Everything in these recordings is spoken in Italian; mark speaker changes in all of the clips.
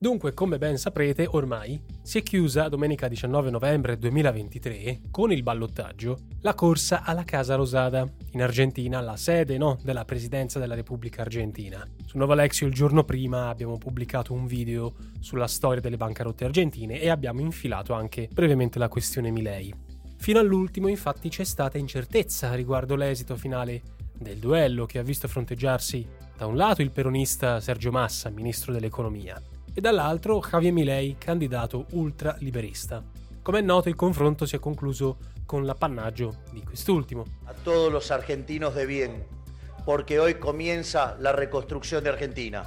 Speaker 1: Dunque, come ben saprete, ormai si è chiusa domenica 19 novembre 2023 con il ballottaggio la corsa alla Casa Rosada in Argentina, la sede no, della Presidenza della Repubblica Argentina. Su Nova Lexio il giorno prima abbiamo pubblicato un video sulla storia delle bancarotte argentine e abbiamo infilato anche brevemente la questione Milei. Fino all'ultimo infatti c'è stata incertezza riguardo l'esito finale del duello che ha visto fronteggiarsi da un lato il peronista Sergio Massa, ministro dell'economia, e dall'altro Javier Milei, candidato ultraliberista. Come è noto, il confronto si è concluso con l'appannaggio di quest'ultimo.
Speaker 2: A tutti los argentinos de bien, perché hoy comienza la reconstruzione de Argentina.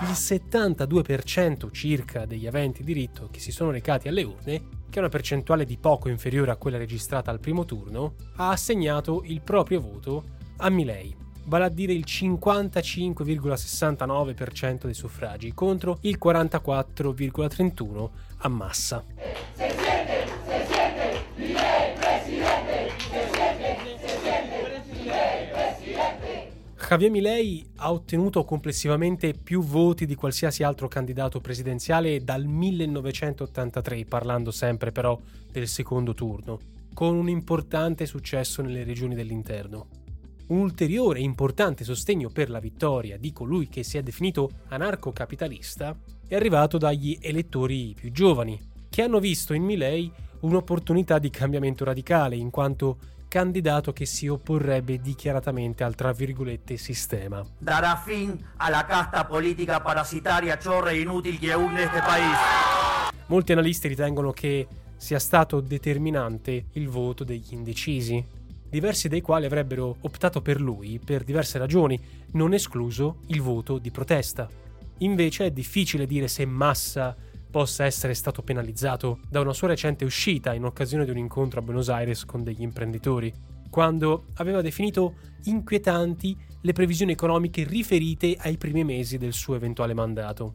Speaker 1: Il 72% circa degli aventi diritto che si sono recati alle urne, che è una percentuale di poco inferiore a quella registrata al primo turno, ha assegnato il proprio voto a Milei vale a dire il 55,69% dei suffragi contro il 44,31% a massa. Javier Milei ha ottenuto complessivamente più voti di qualsiasi altro candidato presidenziale dal 1983, parlando sempre però del secondo turno, con un importante successo nelle regioni dell'interno. Un ulteriore importante sostegno per la vittoria di colui che si è definito anarcocapitalista è arrivato dagli elettori più giovani, che hanno visto in Milei un'opportunità di cambiamento radicale, in quanto candidato che si opporrebbe dichiaratamente al tra virgolette sistema.
Speaker 2: Darà fin alla casta politica parasitaria chorra e inutile che une este paese.
Speaker 1: Molti analisti ritengono che sia stato determinante il voto degli indecisi, diversi dei quali avrebbero optato per lui per diverse ragioni, non escluso il voto di protesta. Invece è difficile dire se Massa possa essere stato penalizzato da una sua recente uscita in occasione di un incontro a Buenos Aires con degli imprenditori, quando aveva definito inquietanti le previsioni economiche riferite ai primi mesi del suo eventuale mandato.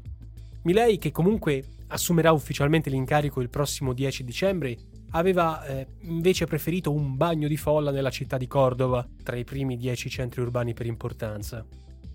Speaker 1: Milei, che comunque assumerà ufficialmente l'incarico il prossimo 10 dicembre, aveva eh, invece preferito un bagno di folla nella città di Cordova, tra i primi dieci centri urbani per importanza.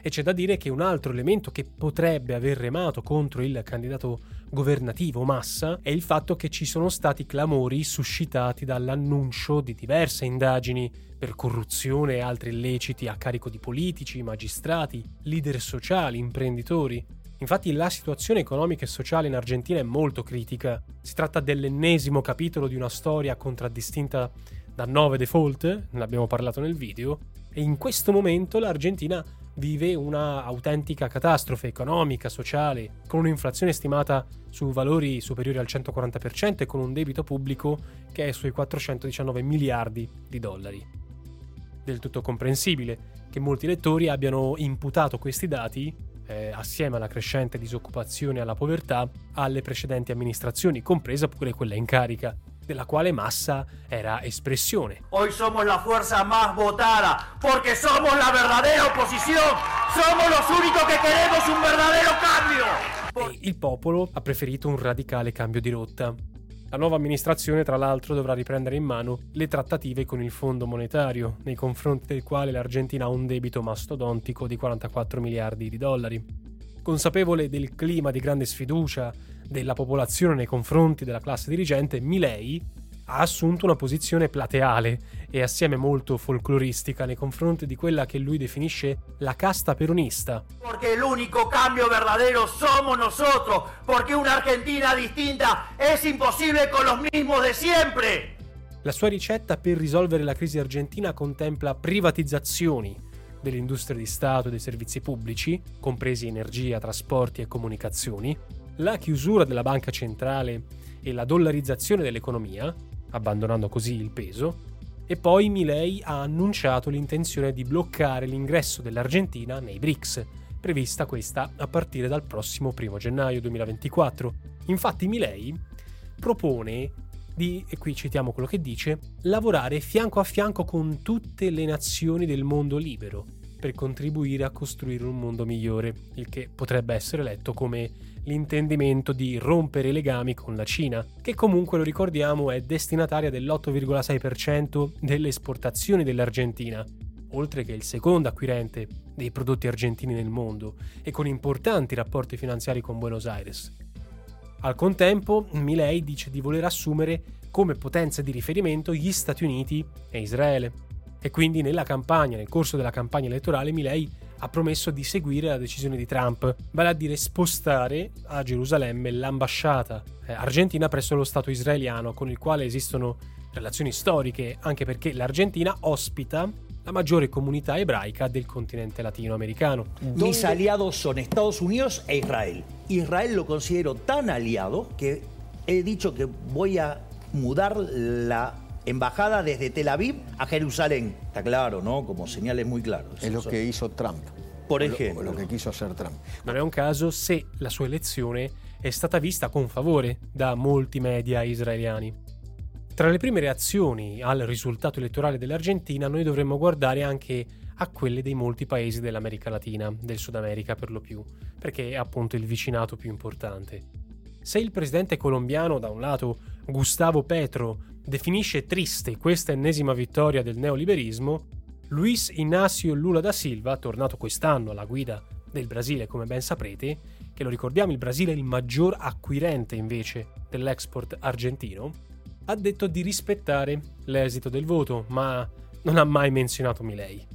Speaker 1: E c'è da dire che un altro elemento che potrebbe aver remato contro il candidato governativo Massa è il fatto che ci sono stati clamori suscitati dall'annuncio di diverse indagini per corruzione e altri illeciti a carico di politici, magistrati, leader sociali, imprenditori, Infatti la situazione economica e sociale in Argentina è molto critica. Si tratta dell'ennesimo capitolo di una storia contraddistinta da nove default, ne abbiamo parlato nel video, e in questo momento l'Argentina vive una autentica catastrofe economica, sociale, con un'inflazione stimata su valori superiori al 140% e con un debito pubblico che è sui 419 miliardi di dollari. Del tutto comprensibile che molti lettori abbiano imputato questi dati eh, assieme alla crescente disoccupazione e alla povertà, alle precedenti amministrazioni, compresa pure quella in carica, della quale Massa era espressione.
Speaker 2: Hoy somos la fuerza más votada porque somos la verdadera oposición. Somos los únicos que queremos un verdadero cambio.
Speaker 1: E il popolo ha preferito un radicale cambio di rotta. La nuova amministrazione, tra l'altro, dovrà riprendere in mano le trattative con il Fondo Monetario, nei confronti del quale l'Argentina ha un debito mastodontico di 44 miliardi di dollari. Consapevole del clima di grande sfiducia della popolazione nei confronti della classe dirigente, Milei ha assunto una posizione plateale e assieme molto folcloristica nei confronti di quella che lui definisce la casta peronista.
Speaker 2: Perché l'unico cambio verdadero somos nosotros, perché un'Argentina distinta es imposible con los mismos de siempre.
Speaker 1: La sua ricetta per risolvere la crisi argentina contempla privatizzazioni dell'industria di Stato e dei servizi pubblici, compresi energia, trasporti e comunicazioni, la chiusura della banca centrale e la dollarizzazione dell'economia, abbandonando così il peso, e poi Milei ha annunciato l'intenzione di bloccare l'ingresso dell'Argentina nei BRICS, prevista questa a partire dal prossimo 1 gennaio 2024. Infatti Milei propone di, e qui citiamo quello che dice, lavorare fianco a fianco con tutte le nazioni del mondo libero per contribuire a costruire un mondo migliore, il che potrebbe essere letto come l'intendimento di rompere i legami con la Cina, che comunque lo ricordiamo è destinataria dell'8,6% delle esportazioni dell'Argentina, oltre che il secondo acquirente dei prodotti argentini nel mondo e con importanti rapporti finanziari con Buenos Aires. Al contempo, Milei dice di voler assumere come potenza di riferimento gli Stati Uniti e Israele. E quindi nella campagna, nel corso della campagna elettorale, Milei ha promesso di seguire la decisione di Trump, vale a dire spostare a Gerusalemme l'ambasciata eh, argentina presso lo Stato israeliano, con il quale esistono relazioni storiche, anche perché l'Argentina ospita la maggiore comunità ebraica del continente latinoamericano.
Speaker 3: Mis aliados son Estados Unidos e Israel. Israel lo considero tan aliado que he dicho que voy a mudar la embajada desde Tel Aviv a Jerusalén. Está claro, ¿no? Como señales muy claras.
Speaker 4: Es lo che hizo Trump.
Speaker 3: Por ejemplo.
Speaker 4: Lo, lo che quiso hacer Trump.
Speaker 1: Non è un caso se la sua elezione è stata vista con favore da molti media israeliani. Tra le prime reazioni al risultato elettorale dell'Argentina noi dovremmo guardare anche a quelle dei molti paesi dell'America Latina, del Sud America per lo più, perché è appunto il vicinato più importante. Se il presidente colombiano, da un lato, Gustavo Petro, definisce triste questa ennesima vittoria del neoliberismo, Luis Inácio Lula da Silva, tornato quest'anno alla guida del Brasile, come ben saprete, che lo ricordiamo il Brasile è il maggior acquirente invece dell'export argentino, ha detto di rispettare l'esito del voto, ma non ha mai menzionato Milei.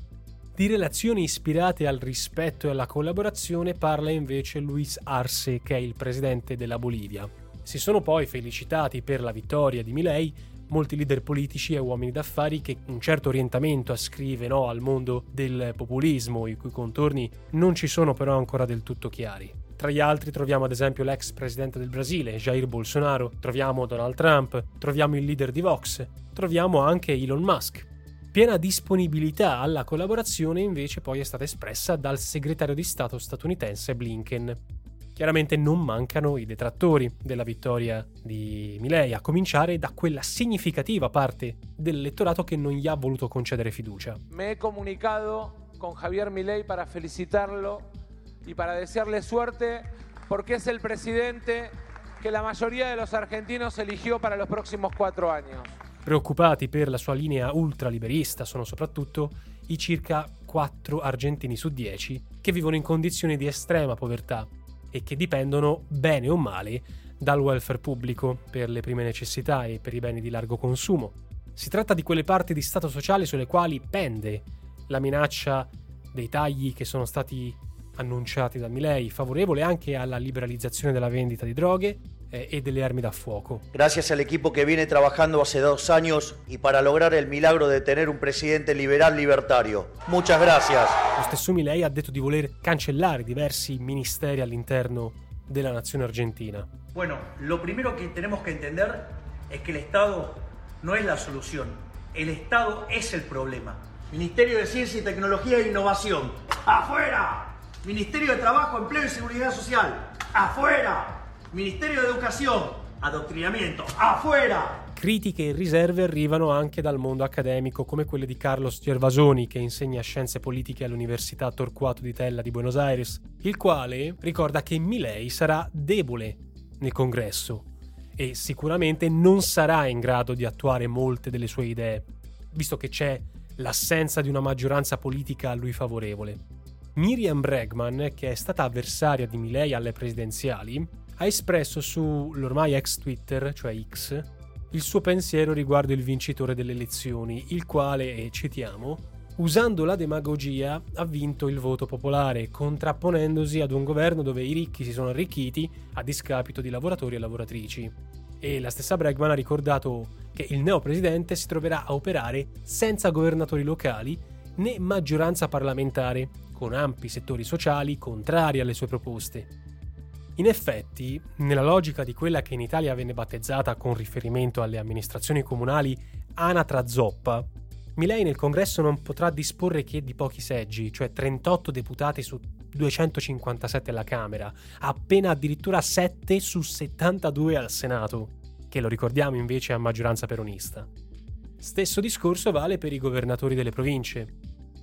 Speaker 1: Di relazioni ispirate al rispetto e alla collaborazione parla invece Luis Arce, che è il presidente della Bolivia. Si sono poi felicitati per la vittoria di Milei molti leader politici e uomini d'affari che un certo orientamento ascrivono al mondo del populismo, i cui contorni non ci sono però ancora del tutto chiari. Tra gli altri troviamo ad esempio l'ex presidente del Brasile, Jair Bolsonaro, troviamo Donald Trump, troviamo il leader di Vox, troviamo anche Elon Musk. Piena disponibilità alla collaborazione invece poi è stata espressa dal segretario di Stato statunitense Blinken. Chiaramente non mancano i detrattori della vittoria di Milei, a cominciare da quella significativa parte dell'elettorato che non gli ha voluto concedere fiducia.
Speaker 5: Me he comunicado con Javier Milei para felicitarlo y para desearle suerte porque es el presidente que la mayoría de los argentinos eligió para los próximos cuatro años.
Speaker 1: Preoccupati per la sua linea ultraliberista sono soprattutto i circa 4 argentini su 10 che vivono in condizioni di estrema povertà e che dipendono, bene o male, dal welfare pubblico per le prime necessità e per i beni di largo consumo. Si tratta di quelle parti di stato sociale sulle quali pende la minaccia dei tagli che sono stati annunciati da Milei, favorevole anche alla liberalizzazione della vendita di droghe eh, e delle armi da fuoco.
Speaker 3: Gracias al equipo que viene trabajando hace dos años y para lograr el milagro de tener un presidente liberal libertario. Muchas gracias.
Speaker 1: Lo stesso Milei ha detto di voler cancellare diversi ministeri all'interno della nazione argentina.
Speaker 2: Bueno, lo primero que tenemos que entender es que el Estado no es la solución, el Estado es el problema. Ministerio de Ciencia y Tecnología e Innovación, afuera. Ministerio de Trabajo, Empleo y Seguridad Social, afuera. Ministerio de Educación, adoctrinamiento, afuera.
Speaker 1: Critiche e riserve arrivano anche dal mondo accademico, come quelle di Carlos Gervasoni, che insegna scienze politiche all'Università Torquato di Tella di Buenos Aires, il quale ricorda che Milei sarà debole nel congresso e sicuramente non sarà in grado di attuare molte delle sue idee, visto che c'è l'assenza di una maggioranza politica a lui favorevole. Miriam Bregman, che è stata avversaria di Milei alle presidenziali, ha espresso sull'ormai ex Twitter, cioè X, il suo pensiero riguardo il vincitore delle elezioni, il quale, e citiamo, usando la demagogia ha vinto il voto popolare, contrapponendosi ad un governo dove i ricchi si sono arricchiti a discapito di lavoratori e lavoratrici. E la stessa Bregman ha ricordato che il neopresidente si troverà a operare senza governatori locali né maggioranza parlamentare, con ampi settori sociali contrari alle sue proposte. In effetti, nella logica di quella che in Italia venne battezzata con riferimento alle amministrazioni comunali anatra zoppa, Milei nel congresso non potrà disporre che di pochi seggi, cioè 38 deputati su 257 alla Camera, appena addirittura 7 su 72 al Senato, che lo ricordiamo invece a maggioranza peronista. Stesso discorso vale per i governatori delle province,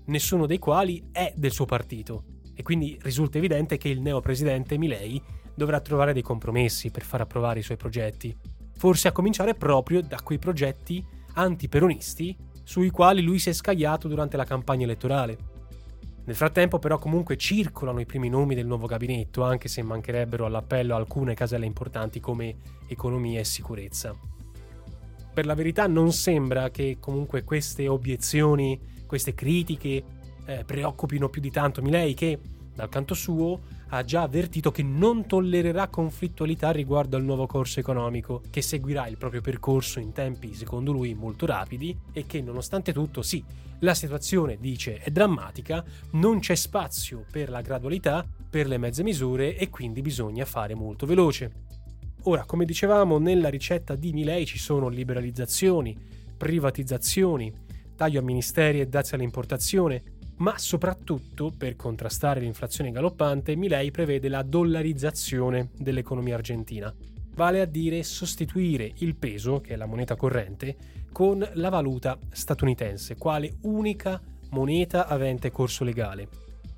Speaker 1: nessuno dei quali è del suo partito, e quindi risulta evidente che il neopresidente Milei dovrà trovare dei compromessi per far approvare i suoi progetti, forse a cominciare proprio da quei progetti antiperonisti sui quali lui si è scagliato durante la campagna elettorale. Nel frattempo però comunque circolano i primi nomi del nuovo gabinetto, anche se mancherebbero all'appello alcune caselle importanti come economia e sicurezza. Per la verità non sembra che comunque queste obiezioni, queste critiche eh, preoccupino più di tanto Milei che, dal canto suo, ha già avvertito che non tollererà conflittualità riguardo al nuovo corso economico, che seguirà il proprio percorso in tempi, secondo lui, molto rapidi e che, nonostante tutto, sì, la situazione, dice, è drammatica, non c'è spazio per la gradualità, per le mezze misure e quindi bisogna fare molto veloce. Ora, come dicevamo, nella ricetta di Milei ci sono liberalizzazioni, privatizzazioni, taglio a ministeri e dazi all'importazione, ma soprattutto per contrastare l'inflazione galoppante, Milei prevede la dollarizzazione dell'economia argentina, vale a dire sostituire il peso, che è la moneta corrente, con la valuta statunitense, quale unica moneta avente corso legale.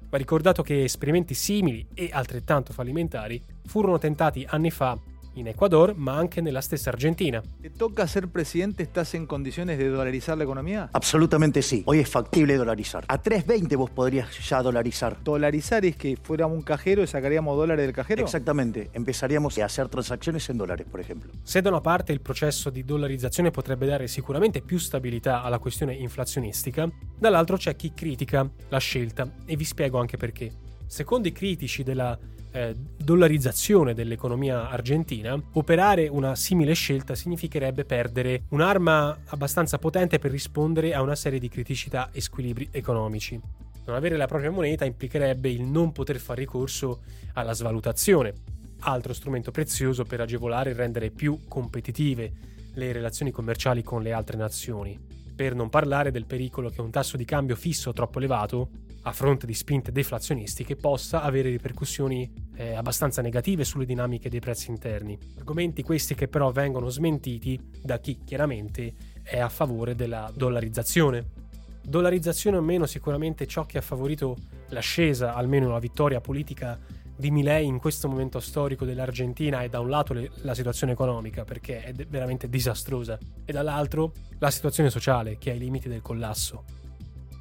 Speaker 1: Va ricordato che esperimenti simili e altrettanto fallimentari furono tentati anni fa in Ecuador, ma anche nella stessa Argentina.
Speaker 6: ¿Te toca ser presidente? ¿Estás en condiciones de dolarizar la economía?
Speaker 3: Absolutamente sí. Hoy es factible dolarizar. A 3.20 vos podrías ya dolarizar.
Speaker 6: ¿Dolarizar es que fuéramos un cajero y sacaríamos dólares del cajero?
Speaker 3: Exactamente. Empezaríamos a hacer transacciones en dólares, por ejemplo.
Speaker 1: Se da una parte il processo di dollarizzazione potrebbe dare sicuramente più stabilità alla questione inflazionistica, dall'altro c'è chi critica la scelta e vi spiego anche perché. Secondo i critici della eh, dollarizzazione dell'economia argentina, operare una simile scelta significherebbe perdere un'arma abbastanza potente per rispondere a una serie di criticità e squilibri economici. Non avere la propria moneta implicherebbe il non poter fare ricorso alla svalutazione, altro strumento prezioso per agevolare e rendere più competitive le relazioni commerciali con le altre nazioni. Per non parlare del pericolo che un tasso di cambio fisso troppo elevato a fronte di spinte deflazionistiche possa avere ripercussioni eh, abbastanza negative sulle dinamiche dei prezzi interni. Argomenti questi che però vengono smentiti da chi chiaramente è a favore della dollarizzazione. Dollarizzazione o meno sicuramente ciò che ha favorito l'ascesa, almeno la vittoria politica di Milei in questo momento storico dell'Argentina è da un lato le, la situazione economica perché è de- veramente disastrosa e dall'altro la situazione sociale che è ai limiti del collasso.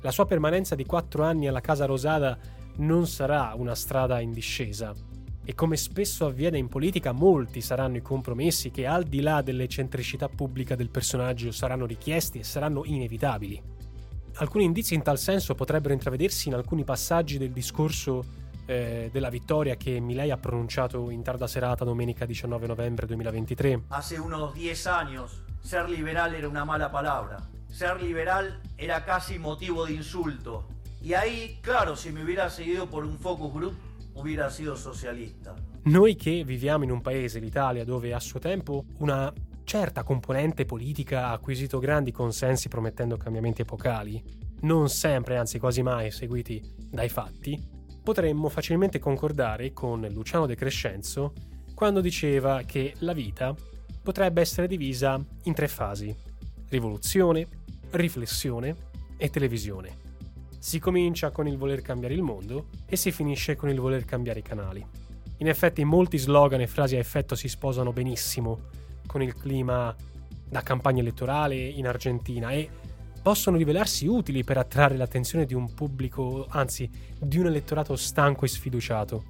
Speaker 1: La sua permanenza di quattro anni alla Casa Rosada non sarà una strada in discesa. E come spesso avviene in politica, molti saranno i compromessi che al di là dell'eccentricità pubblica del personaggio saranno richiesti e saranno inevitabili. Alcuni indizi in tal senso potrebbero intravedersi in alcuni passaggi del discorso eh, della vittoria che Milei ha pronunciato in tarda serata domenica 19 novembre 2023.
Speaker 2: Hace unos 10 años, ser liberal era una mala palabra. Ser liberal era casi motivo de insulto. Y ahí, claro, si me hubiera seguido por un focus group, hubiera sido socialista.
Speaker 1: Noi che viviamo in un paese, l'Italia, dove a suo tempo una certa componente politica ha acquisito grandi consensi promettendo cambiamenti epocali, non sempre, anzi quasi mai seguiti dai fatti, potremmo facilmente concordare con Luciano De Crescenzo quando diceva che la vita potrebbe essere divisa in tre fasi: rivoluzione, riflessione e televisione. Si comincia con il voler cambiare il mondo e si finisce con il voler cambiare i canali. In effetti molti slogan e frasi a effetto si sposano benissimo con il clima da campagna elettorale in Argentina e possono rivelarsi utili per attrarre l'attenzione di un pubblico, anzi di un elettorato stanco e sfiduciato.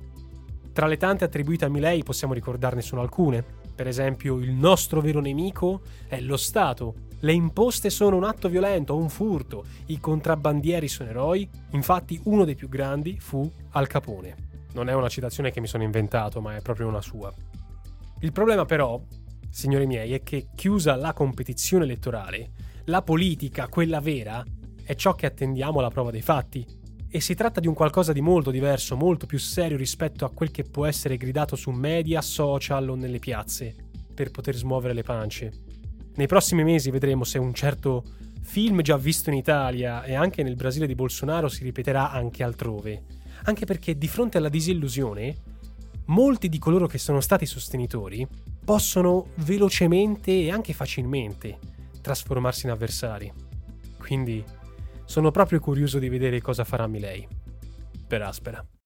Speaker 1: Tra le tante attribuite a Milei possiamo ricordarne solo alcune. Per esempio, il nostro vero nemico è lo Stato, le imposte sono un atto violento, un furto, i contrabbandieri sono eroi, infatti uno dei più grandi fu Al Capone. Non è una citazione che mi sono inventato, ma è proprio una sua. Il problema però, signori miei, è che chiusa la competizione elettorale, la politica, quella vera, è ciò che attendiamo alla prova dei fatti. E si tratta di un qualcosa di molto diverso, molto più serio rispetto a quel che può essere gridato su media, social o nelle piazze, per poter smuovere le pance. Nei prossimi mesi vedremo se un certo film già visto in Italia e anche nel Brasile di Bolsonaro si ripeterà anche altrove. Anche perché di fronte alla disillusione, molti di coloro che sono stati sostenitori possono velocemente e anche facilmente trasformarsi in avversari. Quindi sono proprio curioso di vedere cosa farà Milei. Per aspera.